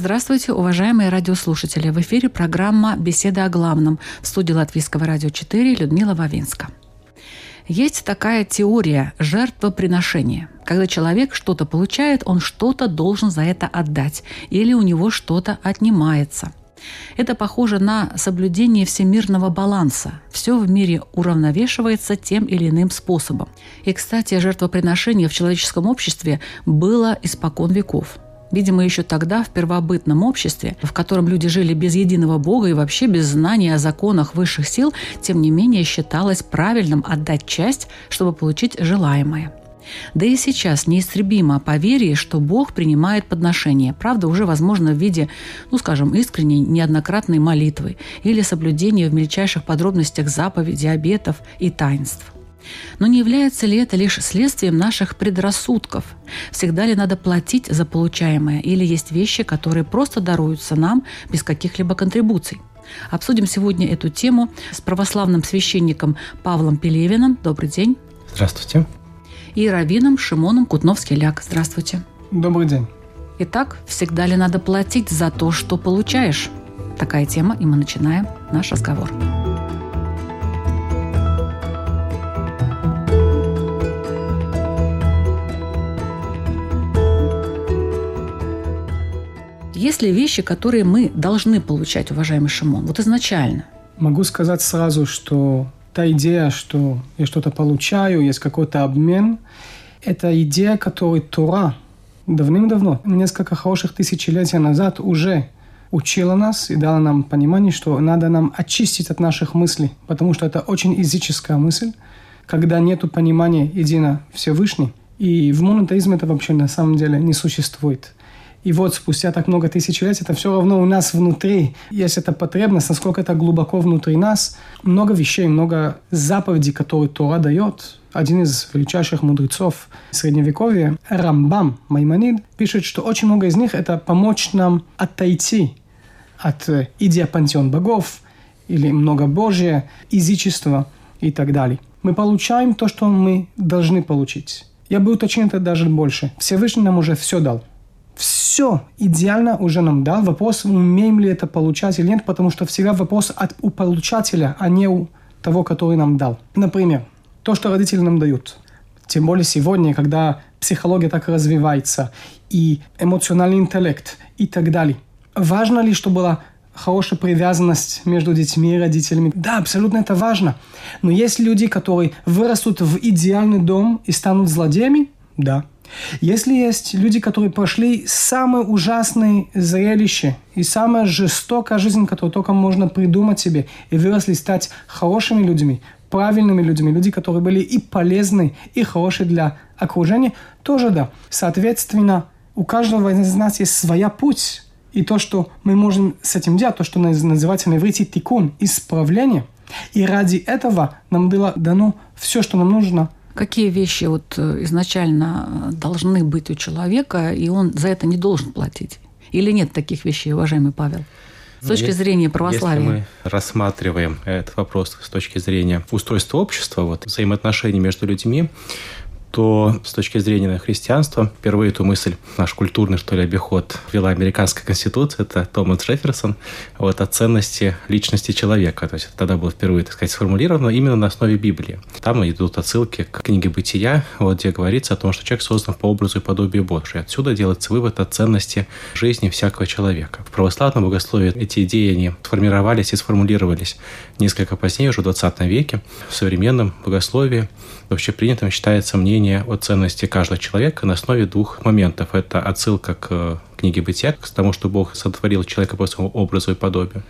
Здравствуйте, уважаемые радиослушатели! В эфире программа «Беседа о главном» в студии Латвийского радио 4 Людмила Вавинска. Есть такая теория жертвоприношения. Когда человек что-то получает, он что-то должен за это отдать, или у него что-то отнимается. Это похоже на соблюдение всемирного баланса. Все в мире уравновешивается тем или иным способом. И, кстати, жертвоприношение в человеческом обществе было испокон веков. Видимо, еще тогда, в первобытном обществе, в котором люди жили без единого Бога и вообще без знания о законах высших сил, тем не менее считалось правильным отдать часть, чтобы получить желаемое. Да и сейчас неистребимо поверие, что Бог принимает подношение. Правда, уже возможно в виде, ну, скажем, искренней неоднократной молитвы или соблюдения в мельчайших подробностях заповедей, обетов и таинств. Но не является ли это лишь следствием наших предрассудков? Всегда ли надо платить за получаемое? Или есть вещи, которые просто даруются нам без каких-либо контрибуций? Обсудим сегодня эту тему с православным священником Павлом Пелевиным. Добрый день. Здравствуйте. И раввином Шимоном Кутновский-Ляк. Здравствуйте. Добрый день. Итак, всегда ли надо платить за то, что получаешь? Такая тема, и мы начинаем наш разговор. Есть ли вещи, которые мы должны получать, уважаемый Шимон, вот изначально? Могу сказать сразу, что та идея, что я что-то получаю, есть какой-то обмен, это идея, которую Тора давным-давно, несколько хороших тысячелетий назад уже учила нас и дала нам понимание, что надо нам очистить от наших мыслей, потому что это очень языческая мысль, когда нет понимания едино Всевышний. И в монотеизме это вообще на самом деле не существует. И вот спустя так много тысяч лет, это все равно у нас внутри есть эта потребность, насколько это глубоко внутри нас. Много вещей, много заповедей, которые Тора дает. Один из величайших мудрецов Средневековья, Рамбам Маймонид, пишет, что очень много из них – это помочь нам отойти от э, идеи пантеон богов или многобожия, язычества и так далее. Мы получаем то, что мы должны получить. Я бы уточнил это даже больше. Всевышний нам уже все дал все идеально уже нам дал. Вопрос, умеем ли это получать или нет, потому что всегда вопрос от, у получателя, а не у того, который нам дал. Например, то, что родители нам дают. Тем более сегодня, когда психология так развивается, и эмоциональный интеллект, и так далее. Важно ли, чтобы была хорошая привязанность между детьми и родителями. Да, абсолютно это важно. Но есть люди, которые вырастут в идеальный дом и станут злодеями? Да. Если есть люди, которые прошли самое ужасное зрелище и самая жестокая жизнь, которую только можно придумать себе, и выросли стать хорошими людьми, правильными людьми, люди, которые были и полезны, и хорошие для окружения, тоже да. Соответственно, у каждого из нас есть своя путь. И то, что мы можем с этим делать, то, что называется на иврите тикун, исправление. И ради этого нам было дано все, что нам нужно Какие вещи вот э, изначально должны быть у человека, и он за это не должен платить? Или нет таких вещей, уважаемый Павел? С Ну, точки если- зрения православия. Если мы рассматриваем этот вопрос с точки зрения устройства общества, вот, взаимоотношений между людьми, то с точки зрения христианства впервые эту мысль, наш культурный, что ли, обиход ввела американская конституция, это Томас Джефферсон, вот, о ценности личности человека. То есть это тогда было впервые, так сказать, сформулировано именно на основе Библии. Там идут отсылки к книге «Бытия», вот, где говорится о том, что человек создан по образу и подобию Божию. Отсюда делается вывод о ценности жизни всякого человека. В православном богословии эти идеи они сформировались и сформулировались несколько позднее, уже в 20 веке. В современном богословии вообще принятым считается мнение о ценности каждого человека на основе двух моментов. Это отсылка к книги «Бытия», к тому, что Бог сотворил человека по своему образу и подобию.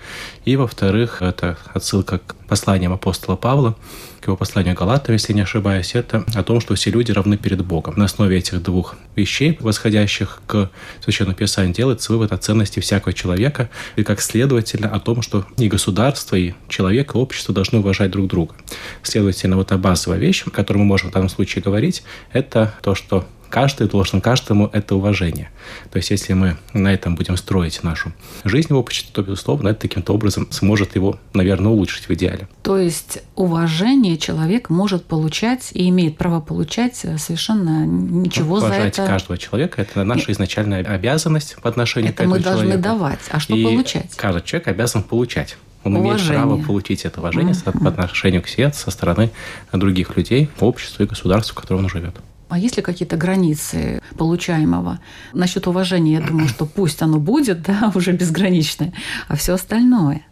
И, во-вторых, это отсылка к посланиям апостола Павла, к его посланию Галатам, если не ошибаюсь, это о том, что все люди равны перед Богом. На основе этих двух вещей, восходящих к Священному Писанию, делается вывод о ценности всякого человека и, как следовательно, о том, что и государство, и человек, и общество должны уважать друг друга. Следовательно, вот та базовая вещь, о которой мы можем в данном случае говорить, это то, что каждый должен каждому это уважение. То есть, если мы на этом будем строить нашу жизнь в обществе, то, безусловно, это таким-то образом сможет его, наверное, улучшить в идеале. То есть, уважение человек может получать и имеет право получать совершенно ничего Уважать за это. каждого человека – это наша изначальная обязанность по отношению Это к этому мы должны человеку. давать. А что И получать? каждый человек обязан получать. Он имеет Уважение. право получить это уважение со- по отношению к себе со стороны других людей, общества и государства, в котором он живет. А есть ли какие-то границы получаемого? Насчет уважения, я думаю, что пусть оно будет, да, уже безграничное, а все остальное.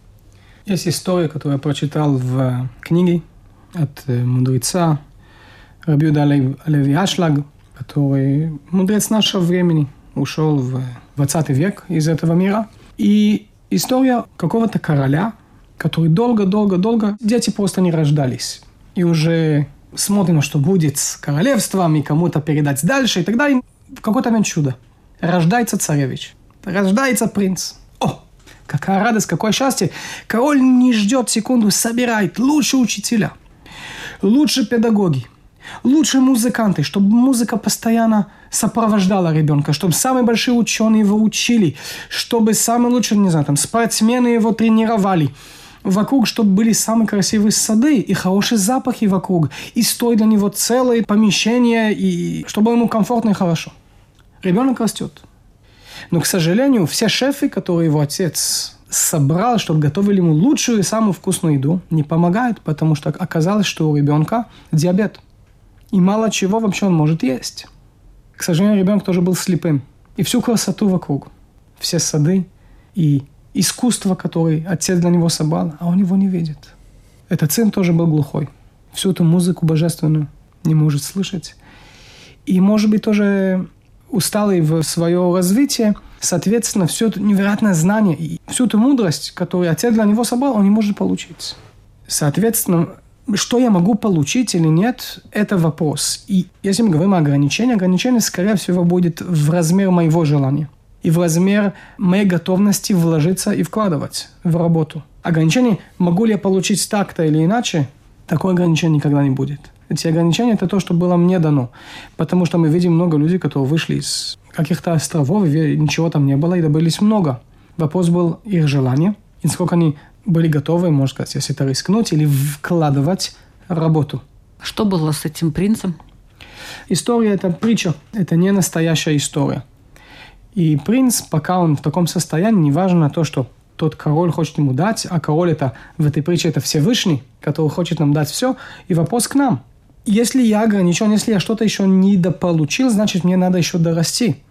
Есть история, которую я прочитал в э, книге от э, мудреца Рабиуда Алеви Ашлаг, который мудрец нашего времени, ушел в 20 век из этого мира. И история какого-то короля, который долго-долго-долго, дети просто не рождались. И уже смотрим, что будет с королевством, и кому-то передать дальше, и тогда им в какой-то момент чудо. Рождается царевич, рождается принц. О, какая радость, какое счастье. Король не ждет секунду, собирает лучшие учителя, лучшие педагоги, лучшие музыканты, чтобы музыка постоянно сопровождала ребенка, чтобы самые большие ученые его учили, чтобы самые лучшие, не знаю, там, спортсмены его тренировали. Вокруг, чтобы были самые красивые сады и хорошие запахи вокруг, и стоит для него целое помещение, и чтобы ему комфортно и хорошо. Ребенок растет. Но, к сожалению, все шефы, которые его отец собрал, чтобы готовили ему лучшую и самую вкусную еду, не помогают, потому что оказалось, что у ребенка диабет. И мало чего вообще он может есть. К сожалению, ребенок тоже был слепым. И всю красоту вокруг, все сады и искусство, которое отец для него собрал, а он его не видит. Этот сын тоже был глухой. Всю эту музыку божественную не может слышать. И, может быть, тоже усталый в свое развитие, соответственно, все это невероятное знание и всю эту мудрость, которую отец для него собрал, он не может получить. Соответственно, что я могу получить или нет, это вопрос. И если мы говорим о ограничении, ограничение, скорее всего, будет в размер моего желания и в размер моей готовности вложиться и вкладывать в работу. Ограничение, могу ли я получить так-то или иначе, такое ограничение никогда не будет. Эти ограничения – это то, что было мне дано. Потому что мы видим много людей, которые вышли из каких-то островов, и ничего там не было, и добылись много. Вопрос был их желание, и насколько они были готовы, можно сказать, если это рискнуть или вкладывать работу. Что было с этим принцем? История – это притча, это не настоящая история. И принц, пока он в таком состоянии, неважно то, что тот король хочет ему дать, а король это в этой притче это Всевышний, который хочет нам дать все. И вопрос к нам. Если я ограничен, если я что-то еще не дополучил, значит, мне надо еще дорасти.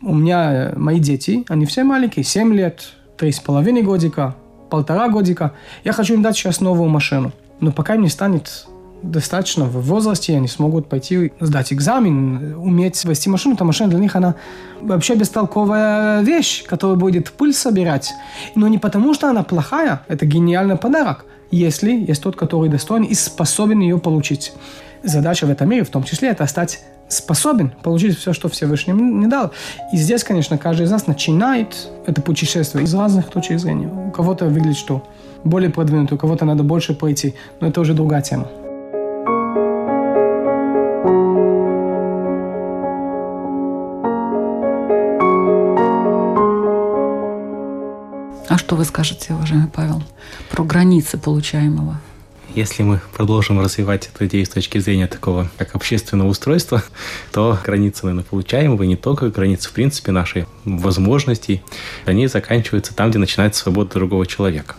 У меня э, мои дети, они все маленькие, 7 лет, 3,5 годика, полтора годика. Я хочу им дать сейчас новую машину. Но пока им не станет достаточно в возрасте, они смогут пойти сдать экзамен, уметь вести машину, то машина для них, она вообще бестолковая вещь, которая будет пыль собирать. Но не потому, что она плохая, это гениальный подарок, если есть тот, который достоин и способен ее получить. Задача в этом мире, в том числе, это стать способен получить все, что Всевышний не дал. И здесь, конечно, каждый из нас начинает это путешествие из разных точек зрения. У кого-то выглядит, что более продвинутый, у кого-то надо больше пройти, но это уже другая тема. Вы скажете, уважаемый Павел, про границы получаемого? Если мы продолжим развивать эту идею с точки зрения такого, как общественного устройства, то границы, наверное, получаемого, не только границы, в принципе, нашей возможностей, они заканчиваются там, где начинается свобода другого человека.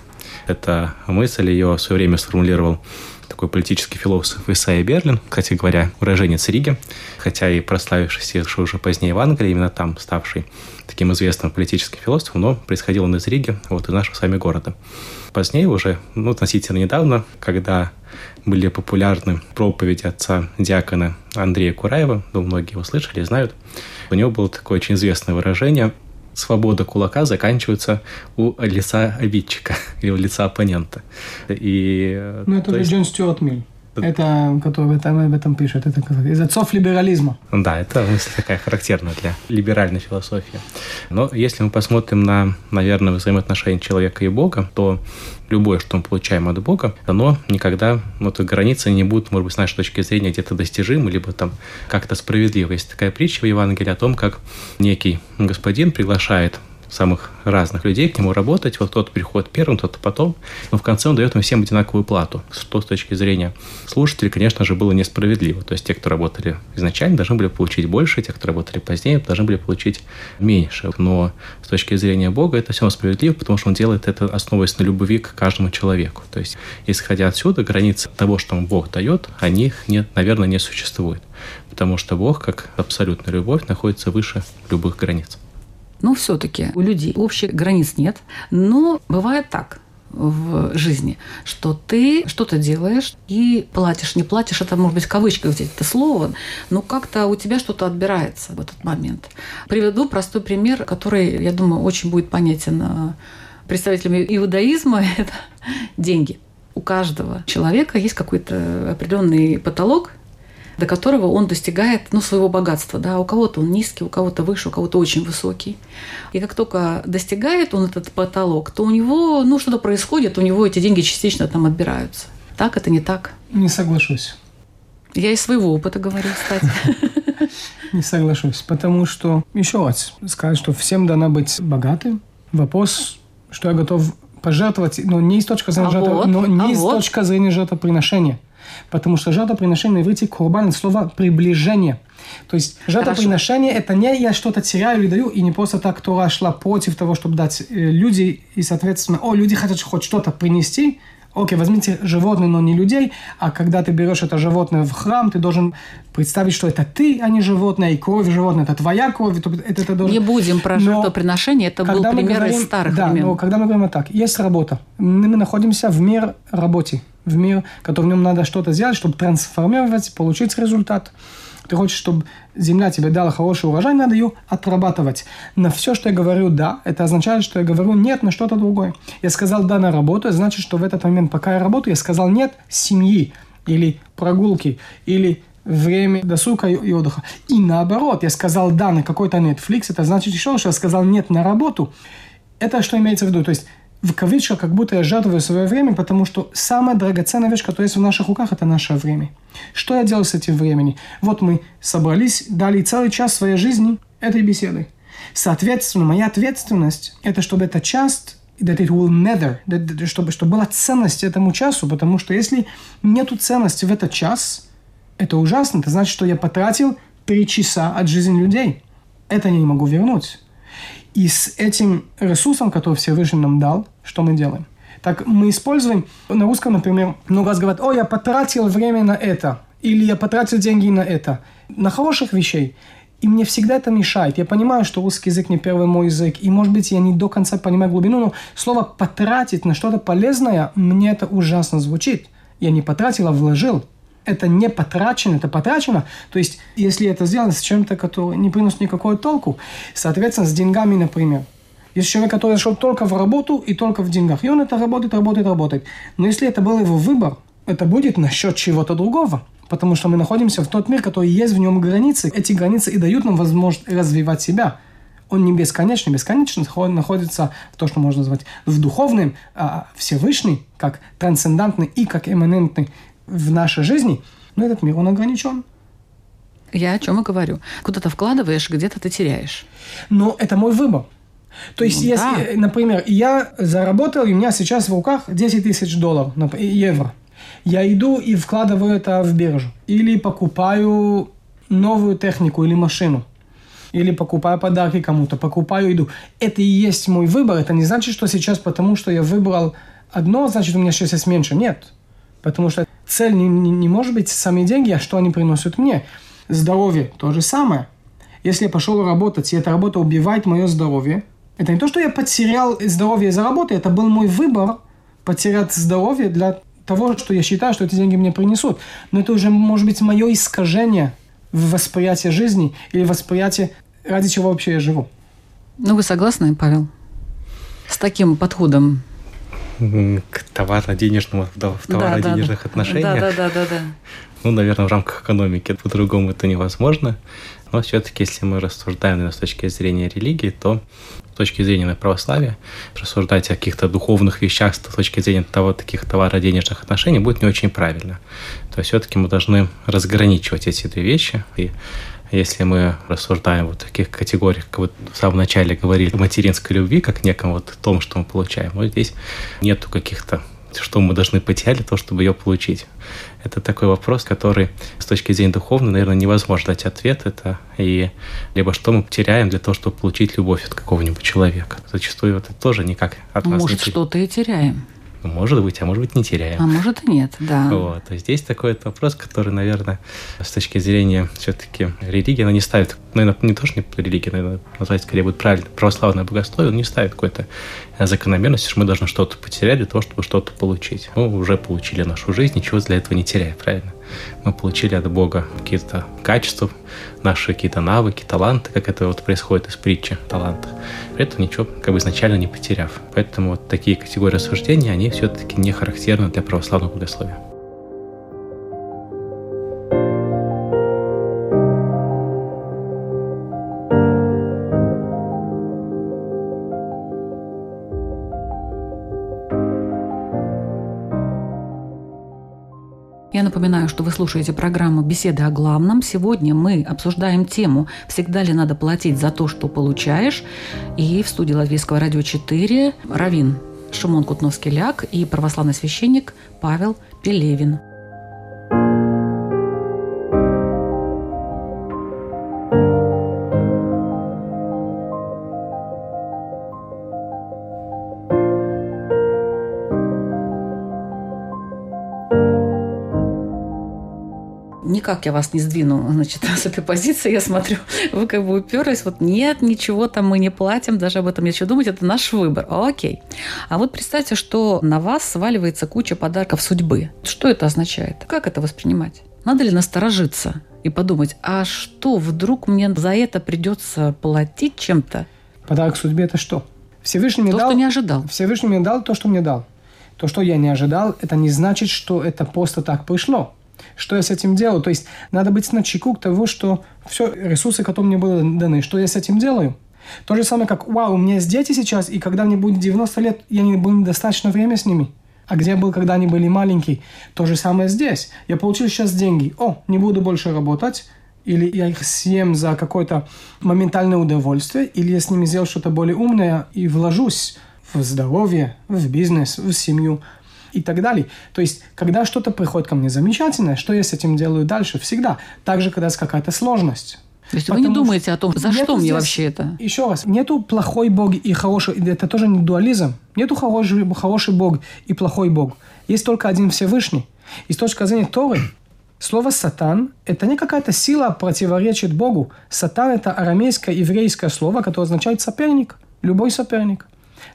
Эта мысль, ее в свое время сформулировал такой политический философ Исайя Берлин, кстати говоря, уроженец Риги, хотя и прославившийся уже позднее в Англии, именно там ставший таким известным политическим философом, но происходил он из Риги, вот из нашего с вами города. Позднее уже, ну, относительно недавно, когда были популярны проповеди отца диакона Андрея Кураева, ну, многие его слышали и знают, у него было такое очень известное выражение свобода кулака заканчивается у лица обидчика или у лица оппонента. И, ну, это же есть... Джон Стюарт Миль. Это, который там об этом пишет, это из отцов либерализма. Да, это мысль такая характерная для либеральной философии. Но если мы посмотрим на, наверное, взаимоотношения человека и Бога, то любое, что мы получаем от Бога, оно никогда, вот границы не будут, может быть, с нашей точки зрения где-то достижимы, либо там как-то справедливо. Есть такая притча в Евангелии о том, как некий господин приглашает самых разных людей к нему работать. Вот тот приходит первым, тот потом. Но в конце он дает им всем одинаковую плату. Что с точки зрения слушателей, конечно же, было несправедливо. То есть те, кто работали изначально, должны были получить больше, те, кто работали позднее, должны были получить меньше. Но с точки зрения Бога это все справедливо, потому что он делает это, основываясь на любви к каждому человеку. То есть, исходя отсюда, границы того, что Бог дает, о них, нет, наверное, не существует. Потому что Бог, как абсолютная любовь, находится выше любых границ. Но все-таки у людей общих границ нет. Но бывает так в жизни, что ты что-то делаешь и платишь, не платишь, это может быть в кавычках взять это слово, но как-то у тебя что-то отбирается в этот момент. Приведу простой пример, который, я думаю, очень будет понятен э, представителям иудаизма, это деньги. У каждого человека есть какой-то определенный потолок, до которого он достигает ну, своего богатства. Да? У кого-то он низкий, у кого-то выше, у кого-то очень высокий. И как только достигает он этот потолок, то у него ну, что-то происходит, у него эти деньги частично там отбираются. Так это не так? Не соглашусь. Я из своего опыта говорю, кстати. Не соглашусь, потому что, еще раз, сказать, что всем дана быть богатым. Вопрос, что я готов пожертвовать, но не из точки зрения, а жертв... вот, но не а из вот. точки зрения жертвоприношения. Потому что жертвоприношение на иврите курбан – это слово «приближение». То есть жертвоприношение – это не я что-то теряю или даю, и не просто так Тора шла против того, чтобы дать э, люди, и, соответственно, о, люди хотят хоть что-то принести, Окей, возьмите животное, но не людей, а когда ты берешь это животное в храм, ты должен представить, что это ты, а не животное, и кровь животное – это твоя кровь. Это, это должен... Не будем про но жертвоприношение, это был пример говорим, из старых да, времен. но когда мы говорим так, есть работа, мы находимся в мир работе, в мир, в котором нам надо что-то сделать, чтобы трансформировать, получить результат. Ты хочешь, чтобы земля тебе дала хороший урожай, надо ее отрабатывать. На все, что я говорю «да», это означает, что я говорю «нет» на что-то другое. Я сказал «да» на работу, значит, что в этот момент, пока я работаю, я сказал «нет» семьи или прогулки, или время досуга и отдыха. И наоборот, я сказал «да» на какой-то Netflix, это значит еще, что я сказал «нет» на работу. Это что имеется в виду? То есть в кавычках, как будто я жертвую свое время, потому что самая драгоценная вещь, которая есть в наших руках, это наше время. Что я делаю с этим временем? Вот мы собрались, дали целый час своей жизни этой беседы. Соответственно, моя ответственность – это чтобы эта часть that it will matter, that, чтобы, чтобы была ценность этому часу, потому что если нету ценности в этот час, это ужасно, это значит, что я потратил три часа от жизни людей. Это я не могу вернуть. И с этим ресурсом, который Всевышний нам дал, что мы делаем? Так мы используем, на русском, например, много раз говорят, о, я потратил время на это, или я потратил деньги на это, на хороших вещей. И мне всегда это мешает. Я понимаю, что русский язык не первый мой язык, и, может быть, я не до конца понимаю глубину, но слово «потратить» на что-то полезное, мне это ужасно звучит. Я не потратил, а вложил это не потрачено, это потрачено. То есть, если это сделано с чем-то, который не приносит никакого толку, соответственно, с деньгами, например. Есть человек, который зашел только в работу и только в деньгах. И он это работает, работает, работает. Но если это был его выбор, это будет насчет чего-то другого. Потому что мы находимся в тот мир, который есть в нем границы. Эти границы и дают нам возможность развивать себя. Он не бесконечный, бесконечно находится в то, что можно назвать в духовном, а Всевышний, как трансцендентный и как имманентный в нашей жизни, но этот мир, он ограничен. Я о чем и говорю. Куда то вкладываешь, где-то ты теряешь. Но это мой выбор. То есть, ну, если, да. Э, например, я заработал, и у меня сейчас в руках 10 тысяч долларов, евро. Я иду и вкладываю это в биржу. Или покупаю новую технику или машину. Или покупаю подарки кому-то, покупаю еду. Это и есть мой выбор. Это не значит, что сейчас, потому что я выбрал одно, значит, у меня сейчас есть меньше. Нет. Потому что цель не, не, не может быть сами деньги, а что они приносят мне. Здоровье – то же самое. Если я пошел работать, и эта работа убивает мое здоровье, это не то, что я потерял здоровье из-за работы, это был мой выбор потерять здоровье для того, что я считаю, что эти деньги мне принесут. Но это уже может быть мое искажение в восприятии жизни или восприятие, ради чего вообще я живу. Ну, вы согласны, Павел? С таким подходом к товарно-денежному, в товарно-денежных да, отношениях. Да, да, да, да, да. Ну, наверное, в рамках экономики по-другому это невозможно. Но все-таки, если мы рассуждаем наверное, с точки зрения религии, то с точки зрения православия, рассуждать о каких-то духовных вещах с точки зрения того, таких товаро-денежных отношений будет не очень правильно. То есть все-таки мы должны разграничивать эти две вещи. И если мы рассуждаем вот в таких категориях, как вот в самом начале говорили, материнской любви, как неком вот том, что мы получаем, вот здесь нету каких-то что мы должны потерять для того, чтобы ее получить. Это такой вопрос, который с точки зрения духовной, наверное, невозможно дать ответ. Это и либо что мы теряем для того, чтобы получить любовь от какого-нибудь человека. Зачастую это тоже никак от нас Может, не что-то и теряем. Может быть, а может быть не теряем. А может и нет, да. Вот. То есть здесь такой вот вопрос, который, наверное, с точки зрения все-таки религии, она не ставит, наверное, не то, что не религия, наверное, назвать скорее будет правильно, православное богословие, он не ставит какой-то закономерности, что мы должны что-то потерять для того, чтобы что-то получить. Мы уже получили нашу жизнь, ничего для этого не теряя, правильно? Мы получили от Бога какие-то качества, наши какие-то навыки, таланты, как это вот происходит из притчи талантов. При этом ничего как бы изначально не потеряв. Поэтому вот такие категории рассуждений, они все-таки не характерны для православного богословия. Слушаете программу «Беседы о главном». Сегодня мы обсуждаем тему «Всегда ли надо платить за то, что получаешь?» И в студии Латвийского радио 4 Равин Шимон Кутновский-Ляк и православный священник Павел Пелевин. Никак я вас не сдвину, значит, с этой позиции. Я смотрю, вы как бы уперлись, вот нет, ничего там мы не платим, даже об этом нечего думать, это наш выбор. Окей. А вот представьте, что на вас сваливается куча подарков судьбы. Что это означает? Как это воспринимать? Надо ли насторожиться и подумать, а что, вдруг мне за это придется платить чем-то? Подарок судьбе – это что? Всевышний мне то, дал... что не ожидал. Всевышний мне дал то, что мне дал. То, что я не ожидал, это не значит, что это просто так пришло. Что я с этим делаю? То есть надо быть на чеку того, что все ресурсы, которые мне были даны, что я с этим делаю? То же самое, как, вау, у меня есть дети сейчас, и когда мне будет 90 лет, я не был достаточно время с ними. А где я был, когда они были маленькие? То же самое здесь. Я получил сейчас деньги. О, не буду больше работать. Или я их съем за какое-то моментальное удовольствие, или я с ними сделаю что-то более умное и вложусь в здоровье, в бизнес, в семью и так далее. То есть, когда что-то приходит ко мне замечательное, что я с этим делаю дальше? Всегда. Также, когда есть какая-то сложность. То есть вы не думаете о том, за что мне вообще это? Еще раз, нету плохой Бог и хороший, это тоже не дуализм. Нету хороший, хороший Бог и плохой Бог. Есть только один Всевышний. И с точки зрения Торы, слово «сатан» – это не какая-то сила противоречит Богу. «Сатан» – это арамейское еврейское слово, которое означает «соперник», любой соперник.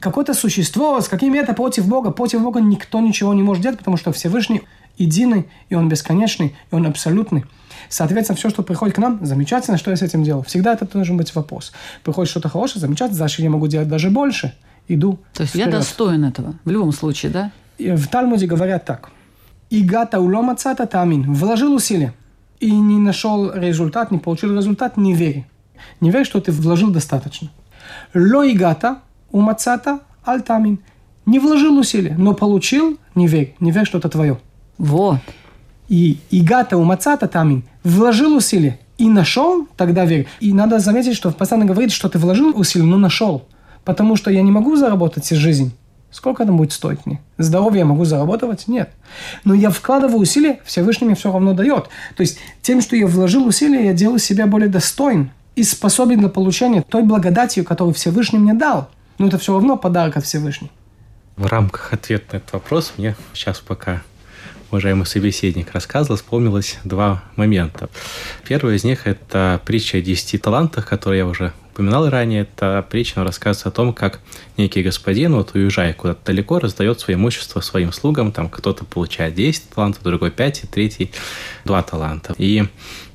Какое-то существо с каким это против Бога. Против Бога никто ничего не может делать, потому что Всевышний единый, и Он бесконечный, и Он абсолютный. Соответственно, все, что приходит к нам, замечательно, что я с этим делаю. Всегда это должен быть вопрос. Приходит что-то хорошее, замечательно, значит, я могу делать даже больше. Иду То есть вперед. я достоин этого, в любом случае, да? И в Талмуде говорят так. «Игата улома цата тамин» – вложил усилия и не нашел результат, не получил результат, не вери. Не верь, что ты вложил достаточно. «Ло игата у мацата альтамин. Не вложил усилия, но получил, не верь, не верь, что это твое. Вот. И игата у мацата тамин. Вложил усилия и нашел, тогда верь. И надо заметить, что постоянно говорит, что ты вложил усилия, но нашел. Потому что я не могу заработать всю жизнь. Сколько это будет стоить мне? Здоровье я могу заработать? Нет. Но я вкладываю усилия, Всевышний мне все равно дает. То есть тем, что я вложил усилия, я делаю себя более достоин и способен для получения той благодати, которую Всевышний мне дал но это все равно подарок от Всевышнего. В рамках ответа на этот вопрос мне сейчас пока уважаемый собеседник рассказывал, вспомнилось два момента. Первый из них – это притча о десяти талантах, которую я уже упоминал ранее. Это притча рассказывает о том, как некий господин, вот уезжая куда-то далеко, раздает свое имущество своим слугам. Там кто-то получает 10 талантов, другой 5, и третий 2 таланта. И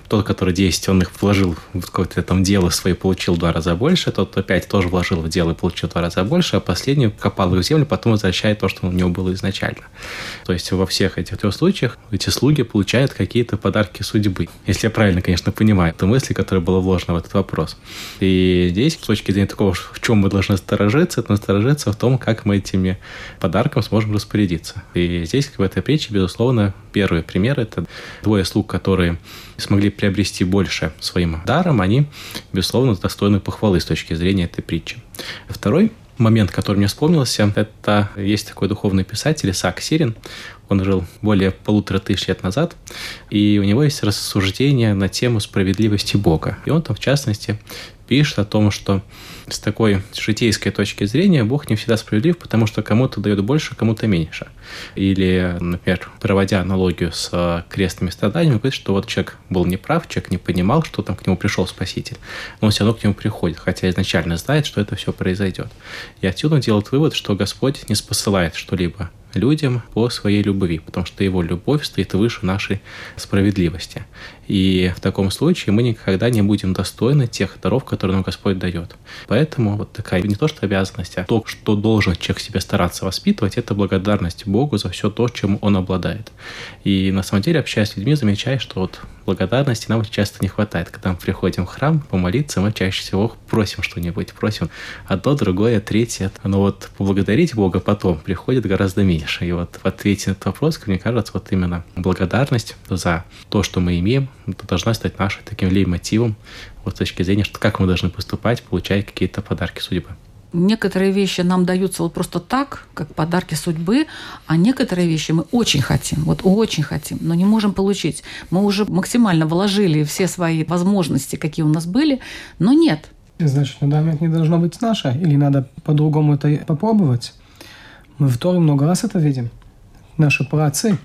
тот, который 10, он их вложил в какое-то там дело свое, получил в два раза больше, тот, кто 5, тоже вложил в дело и получил в два раза больше, а последний копал их в землю, потом возвращает то, что у него было изначально. То есть во всех этих трех случаях эти слуги получают какие-то подарки судьбы. Если я правильно, конечно, понимаю эту мысль, которая была вложена в этот вопрос. И здесь, с точки зрения такого, в чем мы должны насторожиться, это насторожиться в том, как мы этими подарками сможем распорядиться. И здесь, в этой притче, безусловно, первый пример – это двое слуг, которые смогли приобрести больше своим даром, они, безусловно, достойны похвалы с точки зрения этой притчи. Второй момент, который мне вспомнился, это есть такой духовный писатель Исаак Сирин. Он жил более полутора тысяч лет назад, и у него есть рассуждение на тему справедливости Бога. И он там, в частности, пишет о том, что с такой житейской точки зрения Бог не всегда справедлив, потому что кому-то дает больше, кому-то меньше. Или, например, проводя аналогию с э, крестными страданиями, говорит, что вот человек был неправ, человек не понимал, что там к нему пришел Спаситель, но он все равно к нему приходит, хотя изначально знает, что это все произойдет. И отсюда он делает вывод, что Господь не спосылает что-либо людям по своей любви, потому что его любовь стоит выше нашей справедливости. И в таком случае мы никогда не будем достойны тех даров, которые нам Господь дает. Поэтому вот такая не то что обязанность, а то, что должен человек себе стараться воспитывать, это благодарность Богу за все то, чем он обладает. И на самом деле, общаясь с людьми, замечаешь, что вот благодарности нам часто не хватает. Когда мы приходим в храм помолиться, мы чаще всего просим что-нибудь, просим одно, другое, третье. Но вот поблагодарить Бога потом приходит гораздо меньше. И вот в ответе на этот вопрос, мне кажется, вот именно благодарность за то, что мы имеем, должна стать нашим таким леймотивом вот с точки зрения, что как мы должны поступать, получая какие-то подарки судьбы некоторые вещи нам даются вот просто так, как подарки судьбы, а некоторые вещи мы очень хотим, вот очень хотим, но не можем получить. Мы уже максимально вложили все свои возможности, какие у нас были, но нет. Значит, на данный момент не должно быть наше, или надо по-другому это попробовать. Мы в Торе много раз это видим. Наши праотцы.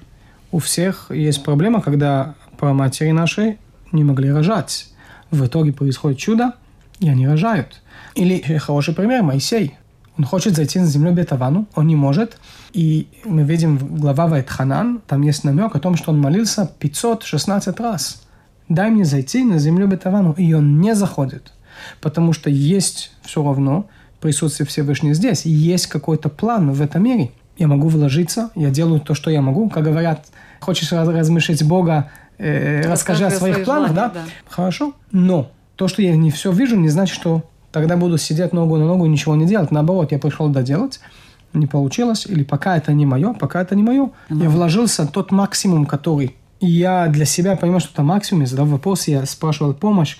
У всех есть проблема, когда матери наши не могли рожать. В итоге происходит чудо, и они рожают. Или хороший пример Моисей. Он хочет зайти на землю Бетавану, он не может. И мы видим глава Вайтханан, там есть намек о том, что он молился 516 раз. Дай мне зайти на землю Бетавану. И он не заходит. Потому что есть все равно присутствие Всевышнего здесь. И есть какой-то план в этом мире. Я могу вложиться, я делаю то, что я могу. Как говорят, хочешь размышлять Бога, э, расскажи, расскажи о своих планах, желания, да? да? Хорошо. Но то, что я не все вижу, не значит, что тогда буду сидеть ногу на ногу и ничего не делать. Наоборот, я пришел доделать, не получилось, или пока это не мое, пока это не мое, mm-hmm. я вложился тот максимум, который я для себя понимаю, что это максимум, я задал вопрос, я спрашивал помощь,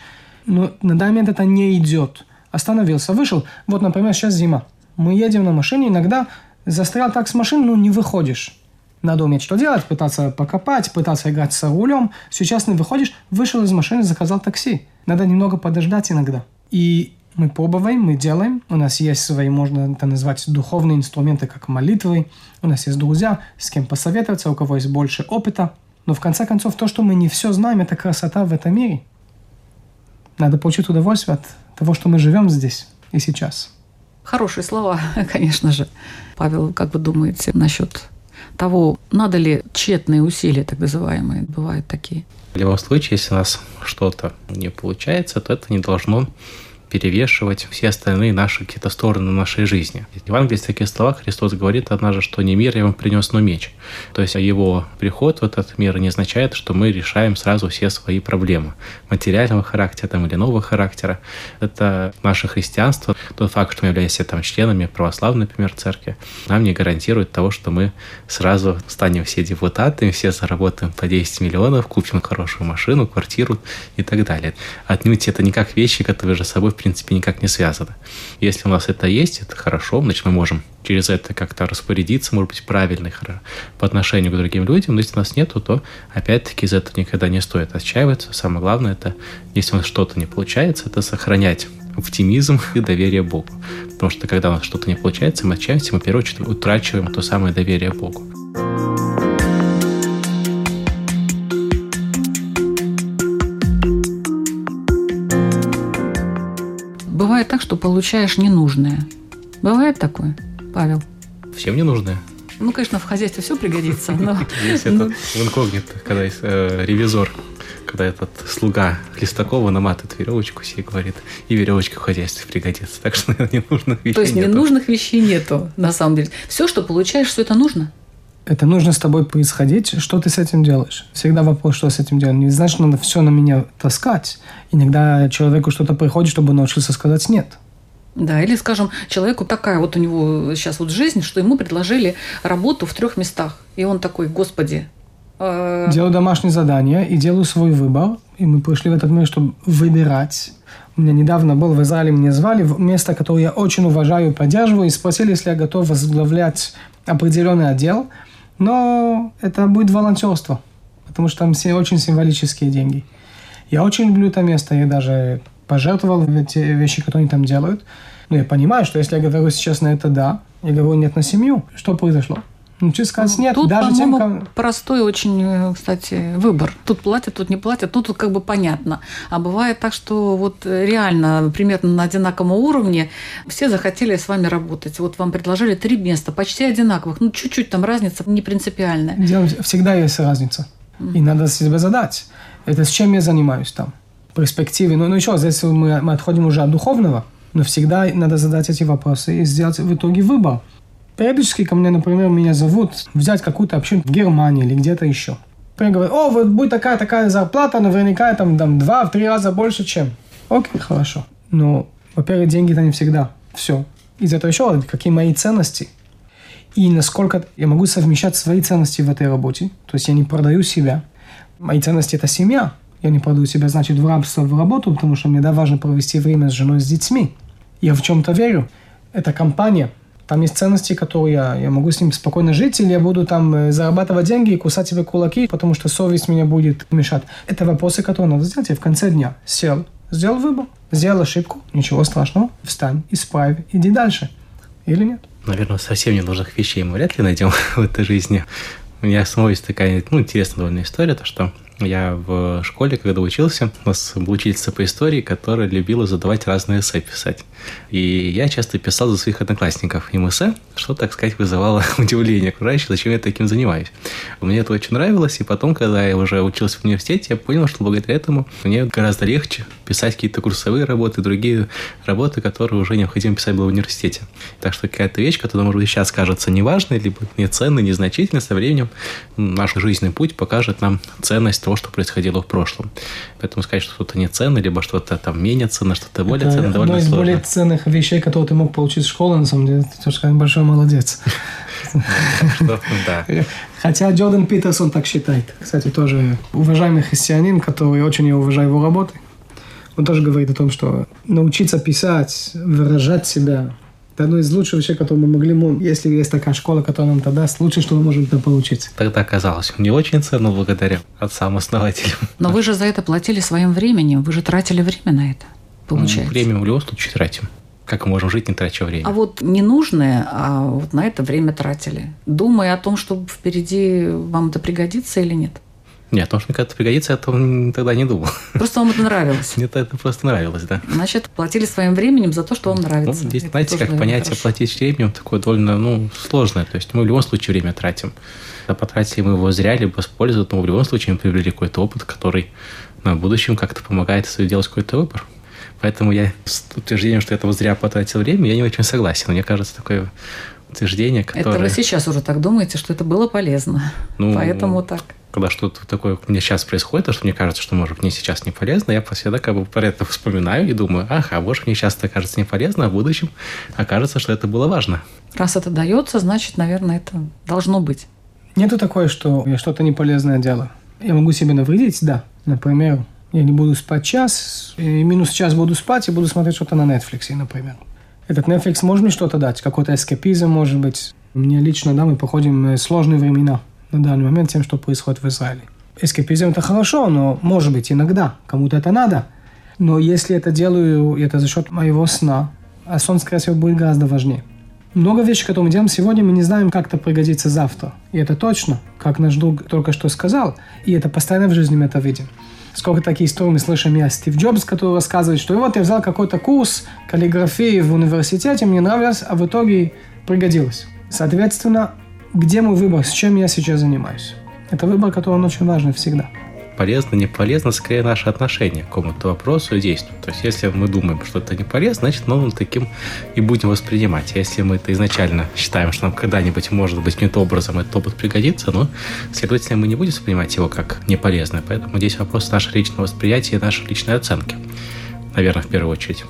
но на данный момент это не идет. Остановился, вышел. Вот, например, сейчас зима. Мы едем на машине, иногда застрял так с машины, ну не выходишь. Надо уметь что делать, пытаться покопать, пытаться играть с рулем. Сейчас не выходишь, вышел из машины, заказал такси. Надо немного подождать иногда. И мы пробуем, мы делаем. У нас есть свои, можно это назвать, духовные инструменты, как молитвы. У нас есть друзья, с кем посоветоваться, у кого есть больше опыта. Но в конце концов, то, что мы не все знаем, это красота в этом мире. Надо получить удовольствие от того, что мы живем здесь и сейчас. Хорошие слова, конечно же. Павел, как вы думаете насчет того, надо ли тщетные усилия, так называемые, бывают такие? В любом случае, если у нас что-то не получается, то это не должно перевешивать все остальные наши какие-то стороны нашей жизни. В Евангелии в таких словах Христос говорит однажды, что не мир я вам принес, но меч. То есть его приход в этот мир не означает, что мы решаем сразу все свои проблемы материального характера там, или нового характера. Это наше христианство, тот факт, что мы являемся там членами православной, например, церкви, нам не гарантирует того, что мы сразу станем все депутатами, все заработаем по 10 миллионов, купим хорошую машину, квартиру и так далее. Отнюдь это не как вещи, которые же собой принципе, никак не связано. Если у нас это есть, это хорошо, значит, мы можем через это как-то распорядиться, может быть, правильно по отношению к другим людям. Но если у нас нету, то, опять-таки, из этого никогда не стоит отчаиваться. Самое главное, это, если у нас что-то не получается, это сохранять оптимизм и доверие Богу. Потому что, когда у нас что-то не получается, мы отчаиваемся, мы, в первую очередь, утрачиваем то самое доверие Богу. Получаешь ненужное. Бывает такое, Павел? Всем не нужны. Ну, конечно, в хозяйстве все пригодится, но... Есть ну, этот в инкогнито, когда есть э, ревизор, когда этот слуга Листакова наматывает веревочку себе говорит, и веревочка в хозяйстве пригодится. Так что наверное, ненужных вещей То есть нету. ненужных вещей нету, на самом деле. Все, что получаешь, все это нужно. Это нужно с тобой происходить, что ты с этим делаешь. Всегда вопрос, что с этим делать. Не значит, надо все на меня таскать. Иногда человеку что-то приходит, чтобы он научился сказать «нет». Да, или, скажем, человеку такая вот у него сейчас вот жизнь, что ему предложили работу в трех местах. И он такой, господи, э, Делаю домашнее задание и делаю свой выбор. И мы пришли в этот мир, чтобы выбирать. У меня недавно был в Израиле, меня звали в место, которое я очень уважаю и поддерживаю, и спросили, если я готов возглавлять определенный отдел. Но это будет волонтерство, потому что там все очень символические деньги. Я очень люблю это место, я даже пожертвовал в эти вещи, которые они там делают. Но я понимаю, что если я говорю сейчас на это «да», я говорю «нет» на семью, что произошло? Ну, честно сказать, нет. Тут, даже тем, кому- простой очень, э, кстати, выбор. Тут платят, тут не платят, ну тут как бы понятно. А бывает так, что вот реально примерно на одинаковом уровне все захотели с вами работать. Вот вам предложили три места, почти одинаковых. Ну, чуть-чуть там разница не принципиальная. Дело- всегда есть разница. И надо себе задать. Это с чем я занимаюсь там? Перспективе. Ну, ну еще, здесь мы, мы отходим уже от духовного, но всегда надо задать эти вопросы и сделать в итоге выбор. Периодически ко мне, например, меня зовут взять какую-то общину в Германии или где-то еще. Например, говорят, о, вот будет такая-такая зарплата, наверняка там, там два, в три раза больше, чем. Окей, хорошо. Но, во-первых, деньги-то не всегда. Все. Из этого еще какие мои ценности – и насколько я могу совмещать свои ценности в этой работе. То есть я не продаю себя. Мои ценности – это семья. Я не продаю себя, значит, в рабство, в работу, потому что мне да, важно провести время с женой, с детьми. Я в чем-то верю. Это компания. Там есть ценности, которые я, я могу с ним спокойно жить, или я буду там э, зарабатывать деньги и кусать себе кулаки, потому что совесть меня будет мешать. Это вопросы, которые надо сделать. Я в конце дня сел, сделал выбор, сделал ошибку, ничего страшного, встань, исправь, иди дальше. Или нет? Наверное, совсем ненужных вещей мы вряд ли найдем в этой жизни. У меня самого есть такая, ну, интересная довольно история, то что я в школе, когда учился, у нас была учительница по истории, которая любила задавать разные эссе писать. И я часто писал за своих одноклассников им эссе, что, так сказать, вызывало удивление окружающих, зачем я таким занимаюсь. Мне это очень нравилось, и потом, когда я уже учился в университете, я понял, что благодаря этому мне гораздо легче писать какие-то курсовые работы, другие работы, которые уже необходимо писать было в университете. Так что какая-то вещь, которая, может быть, сейчас кажется неважной, либо неценной, незначительной, со временем наш жизненный путь покажет нам ценность того, что происходило в прошлом. Поэтому сказать, что что-то не ценно, либо что-то там менее ценно, что-то более ценно, одно довольно из сложно. более ценных вещей, которые ты мог получить в школе, на самом деле. Ты тоже большой молодец. Хотя Джордан Питерсон так считает. Кстати, тоже уважаемый христианин, который очень я уважаю его работы. Он тоже говорит о том, что научиться писать, выражать себя, это одно из лучших вещей, которые мы могли, мо- если есть такая школа, которая нам даст, лучше, что мы можем это получить. Тогда оказалось, не очень ценно благодаря отцам-основателям. Но вы же за это платили своим временем, вы же тратили время на это, получается. Ну, Время в любом случае тратим. Как мы можем жить, не трача время? А вот ненужное, а вот на это время тратили, думая о том, что впереди вам это пригодится или нет. Нет, потому что мне когда-то пригодится, я тогда не думал. Просто вам это нравилось. Мне это просто нравилось, да. Значит, платили своим временем за то, что вам Ну, нравится. здесь, Это знаете, как понятие хорошо. платить временем такое довольно ну, сложное. То есть мы в любом случае время тратим. Да, потратили мы его зря, либо с пользой, но в любом случае мы приобрели какой-то опыт, который на будущем как-то помогает делать какой-то выбор. Поэтому я с утверждением, что я этого зря потратил время, я не очень согласен. Мне кажется, такое утверждение, Это которое... вы сейчас уже так думаете, что это было полезно. Ну, Поэтому так. Когда что-то такое у меня сейчас происходит, то, что мне кажется, что, может, мне сейчас не полезно, я всегда как бы про это вспоминаю и думаю, ага, может, мне сейчас это кажется не полезно, а в будущем окажется, что это было важно. Раз это дается, значит, наверное, это должно быть. Нету такое, что я что-то неполезное делаю. Я могу себе навредить, да. Например, я не буду спать час, и минус час буду спать и буду смотреть что-то на Netflix, например. Этот Netflix может мне что-то дать, какой-то эскапизм, может быть. Мне лично, да, мы проходим сложные времена на данный момент тем, что происходит в Израиле. Эскапизм – это хорошо, но, может быть, иногда кому-то это надо. Но если это делаю, это за счет моего сна, а сон, скорее всего, будет гораздо важнее. Много вещей, которые мы делаем сегодня, мы не знаем, как это пригодится завтра. И это точно, как наш друг только что сказал. И это постоянно в жизни мы это видим. Сколько такие истории мы слышим я Стив Джобс, который рассказывает, что вот я взял какой-то курс каллиграфии в университете, мне нравилось, а в итоге пригодилось. Соответственно, где мой выбор, с чем я сейчас занимаюсь? Это выбор, который он очень важный всегда полезно, не полезно, скорее наше отношение к какому-то вопросу и действию. То есть, если мы думаем, что это не полезно, значит, мы таким и будем воспринимать. Если мы это изначально считаем, что нам когда-нибудь, может быть, каким-то образом этот опыт пригодится, но, следовательно, мы не будем воспринимать его как неполезное. Поэтому здесь вопрос нашего личного восприятия и нашей личной оценки. Наверное, в первую очередь.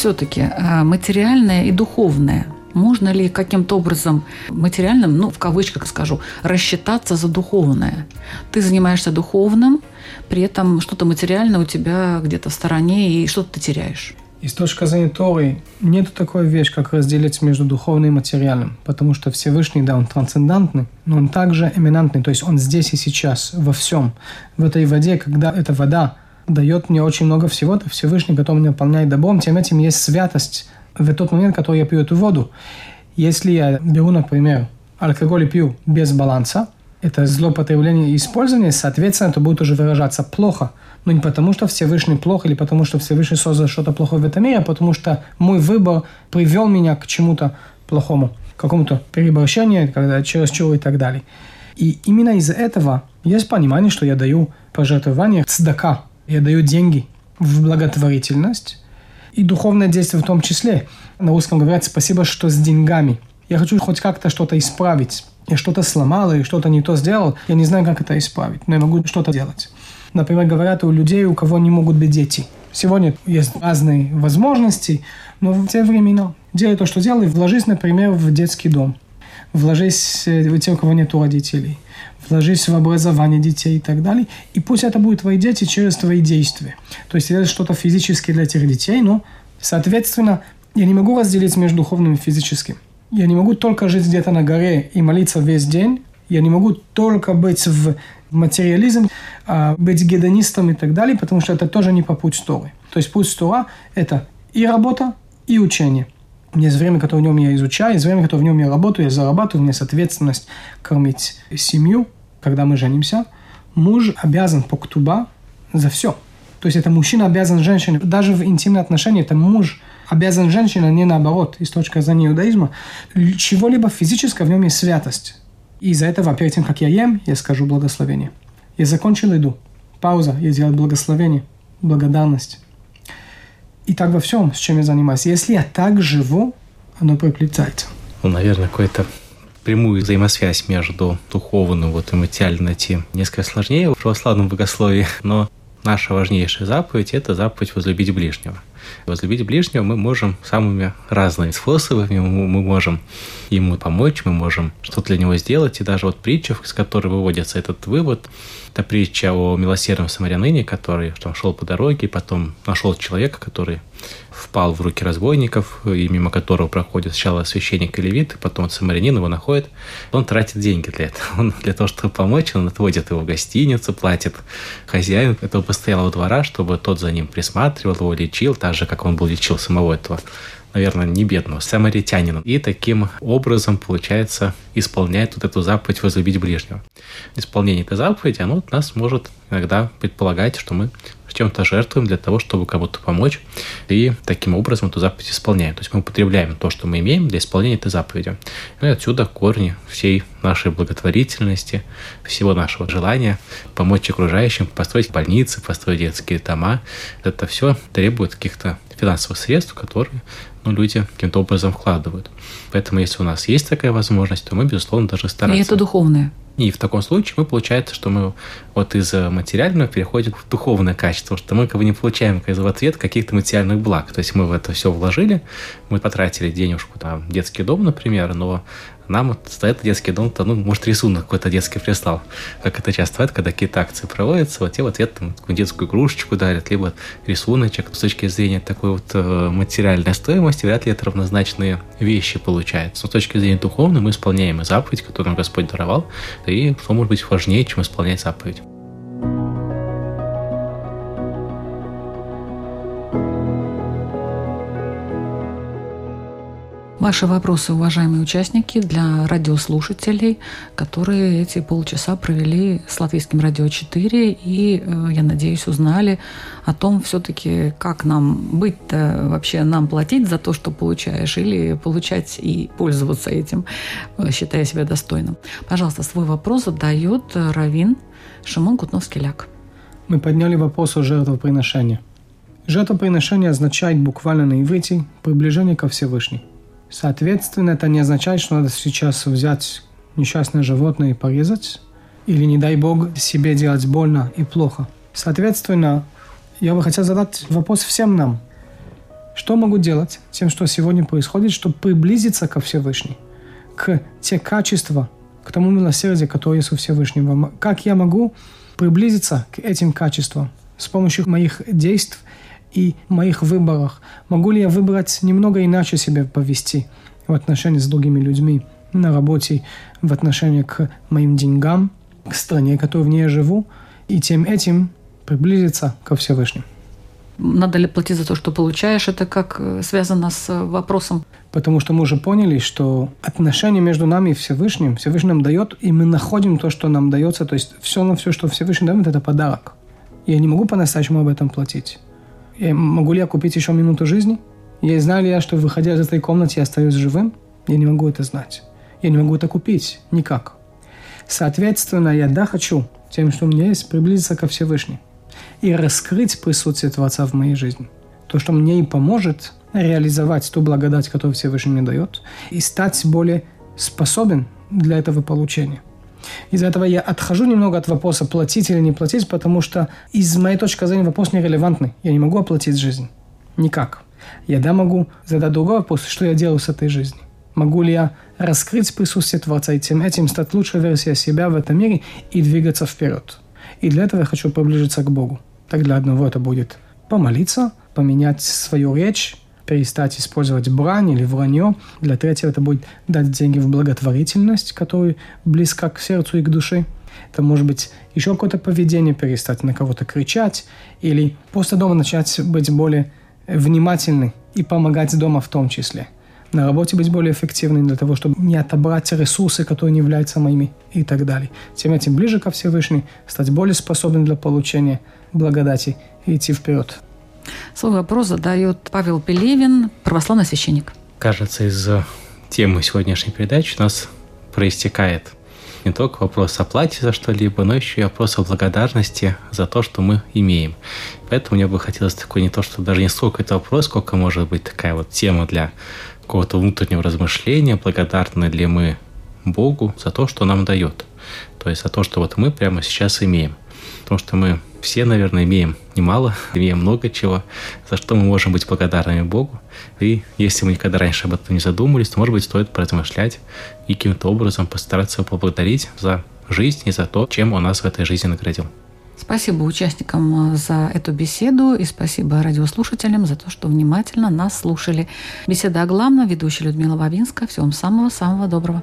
Все-таки а, материальное и духовное можно ли каким-то образом материальным, ну, в кавычках скажу, рассчитаться за духовное? Ты занимаешься духовным, при этом что-то материальное у тебя где-то в стороне, и что-то ты теряешь. И с точки зрения Торы нет такой вещи, как разделить между духовным и материальным, потому что Всевышний, да, он трансцендентный, но он также эминантный, то есть он здесь и сейчас, во всем. В этой воде, когда эта вода дает мне очень много всего, то Всевышний, который меня наполняет добром, тем этим есть святость в тот момент, который я пью эту воду. Если я беру, например, алкоголь и пью без баланса, это злоупотребление и использование, соответственно, это будет уже выражаться плохо. Но не потому, что Всевышний плохо, или потому, что Всевышний создал что-то плохое в этом мире, а потому что мой выбор привел меня к чему-то плохому, к какому-то переборщению, когда чересчур и так далее. И именно из-за этого есть понимание, что я даю пожертвование цдака, я даю деньги в благотворительность и духовное действие в том числе. На русском говорят «спасибо, что с деньгами». Я хочу хоть как-то что-то исправить. Я что-то сломал или что-то не то сделал. Я не знаю, как это исправить, но я могу что-то делать. Например, говорят у людей, у кого не могут быть дети. Сегодня есть разные возможности, но в те времена делай то, что делай, вложись, например, в детский дом. Вложись э, в те, у кого нет родителей – вложись в образование детей и так далее. И пусть это будут твои дети через твои действия. То есть это что-то физическое для этих детей, но, соответственно, я не могу разделить между духовным и физическим. Я не могу только жить где-то на горе и молиться весь день. Я не могу только быть в материализм, а быть гедонистом и так далее, потому что это тоже не по путь Торы. То есть путь Тора – это и работа, и учение – есть время, которое в нем я изучаю, есть время, которое в нем я работаю, я зарабатываю, у меня есть ответственность кормить семью, когда мы женимся. Муж обязан по ктуба за все. То есть это мужчина обязан женщине, даже в интимные отношения, это муж обязан женщине, а не наоборот, из точки зрения иудаизма. Чего-либо физическое, в нем есть святость. И из-за этого, перед тем, как я ем, я скажу благословение. Я закончил еду. Пауза, я сделал благословение, благодарность. И так во всем, с чем я занимаюсь. Если я так живу, оно приплетается. Ну, наверное, какой-то прямую взаимосвязь между духовным вот, и материальным найти несколько сложнее в православном богословии, но наша важнейшая заповедь – это заповедь возлюбить ближнего. Возлюбить ближнего мы можем самыми разными способами. Мы можем ему помочь, мы можем что-то для него сделать. И даже вот притча, из которой выводится этот вывод, это притча о милосердном самарянине, который там, шел по дороге, потом нашел человека, который впал в руки разбойников, и мимо которого проходит сначала священник и левит, и потом самарянин его находит. Он тратит деньги для этого. Он для того, чтобы помочь, он отводит его в гостиницу, платит хозяину этого постоялого двора, чтобы тот за ним присматривал, его лечил, так же, как он был лечил самого этого наверное, не бедного, самаритянина. И таким образом, получается, исполняет вот эту заповедь возлюбить ближнего. Исполнение этой заповеди, оно нас может иногда предполагать, что мы чем-то жертвуем для того, чтобы кому-то помочь, и таким образом эту заповедь исполняем. То есть мы употребляем то, что мы имеем для исполнения этой заповеди. И отсюда корни всей нашей благотворительности, всего нашего желания помочь окружающим, построить больницы, построить детские дома. Это все требует каких-то финансовых средств, которые ну, люди каким-то образом вкладывают. Поэтому, если у нас есть такая возможность, то мы, безусловно, даже стараться. И это духовное. И в таком случае мы получается, что мы вот из материального переходим в духовное качество, что мы как бы не получаем в ответ каких-то материальных благ. То есть мы в это все вложили, мы потратили денежку, там, детский дом, например, но нам вот стоит детский дом, то, ну, может, рисунок какой-то детский прислал. Как это часто бывает, когда какие-то акции проводятся, вот те в ответ там, детскую игрушечку дарят, либо рисуночек. С точки зрения такой вот э, материальной стоимости, вряд ли это равнозначные вещи получаются. Но с точки зрения духовной мы исполняем и заповедь, которую нам Господь даровал, и что может быть важнее, чем исполнять заповедь. Ваши вопросы, уважаемые участники, для радиослушателей, которые эти полчаса провели с Латвийским радио 4 и, э, я надеюсь, узнали о том все-таки, как нам быть-то вообще, нам платить за то, что получаешь, или получать и пользоваться этим, э, считая себя достойным. Пожалуйста, свой вопрос задает Равин Шимон Кутновский-Ляк. Мы подняли вопрос о жертвоприношении. Жертвоприношение означает буквально на иврите приближение ко Всевышнему. Соответственно, это не означает, что надо сейчас взять несчастное животное и порезать, или, не дай бог, себе делать больно и плохо. Соответственно, я бы хотел задать вопрос всем нам. Что могу делать тем, что сегодня происходит, чтобы приблизиться ко Всевышнему, к те качества, к тому милосердию, которое есть у Всевышнего? Как я могу приблизиться к этим качествам с помощью моих действий и моих выборах. Могу ли я выбрать немного иначе себя повести в отношении с другими людьми, на работе, в отношении к моим деньгам, к стране, которой в ней я живу, и тем этим приблизиться ко Всевышнему. Надо ли платить за то, что получаешь? Это как э, связано с э, вопросом? Потому что мы уже поняли, что отношения между нами и Всевышним, Всевышний нам дает, и мы находим то, что нам дается. То есть все на все, что Всевышний дает, это подарок. Я не могу по-настоящему об этом платить. Могу ли я купить еще минуту жизни? Я знаю ли я, что выходя из этой комнаты я остаюсь живым? Я не могу это знать. Я не могу это купить. Никак. Соответственно, я да хочу тем, что у меня есть, приблизиться ко Всевышнему и раскрыть присутствие Творца в моей жизни. То, что мне и поможет реализовать ту благодать, которую Всевышний мне дает, и стать более способен для этого получения. Из-за этого я отхожу немного от вопроса, платить или не платить, потому что из моей точки зрения вопрос нерелевантный. Я не могу оплатить жизнь. Никак. Я да могу задать другой вопрос, что я делаю с этой жизнью. Могу ли я раскрыть присутствие Творца и тем этим стать лучшей версией себя в этом мире и двигаться вперед. И для этого я хочу приближиться к Богу. Так для одного это будет помолиться, поменять свою речь, перестать использовать брань или вранье. Для третьего это будет дать деньги в благотворительность, которая близка к сердцу и к душе. Это может быть еще какое-то поведение, перестать на кого-то кричать, или просто дома начать быть более внимательны и помогать дома в том числе. На работе быть более эффективным для того, чтобы не отобрать ресурсы, которые не являются моими и так далее. Тем этим ближе ко Всевышнему, стать более способным для получения благодати и идти вперед. Свой вопрос задает Павел Пелевин, православный священник. Кажется, из темы сегодняшней передачи у нас проистекает не только вопрос о плате за что-либо, но еще и вопрос о благодарности за то, что мы имеем. Поэтому мне бы хотелось такой не то, что даже не сколько это вопрос, сколько может быть такая вот тема для какого-то внутреннего размышления, благодарны ли мы Богу за то, что нам дает. То есть за то, что вот мы прямо сейчас имеем. Потому что мы все, наверное, имеем немало, имеем много чего, за что мы можем быть благодарными Богу. И если мы никогда раньше об этом не задумывались, то, может быть, стоит поразмышлять и каким-то образом постараться поблагодарить за жизнь и за то, чем Он нас в этой жизни наградил. Спасибо участникам за эту беседу и спасибо радиослушателям за то, что внимательно нас слушали. Беседа о главном, ведущая Людмила Вавинска. Всего вам самого-самого доброго.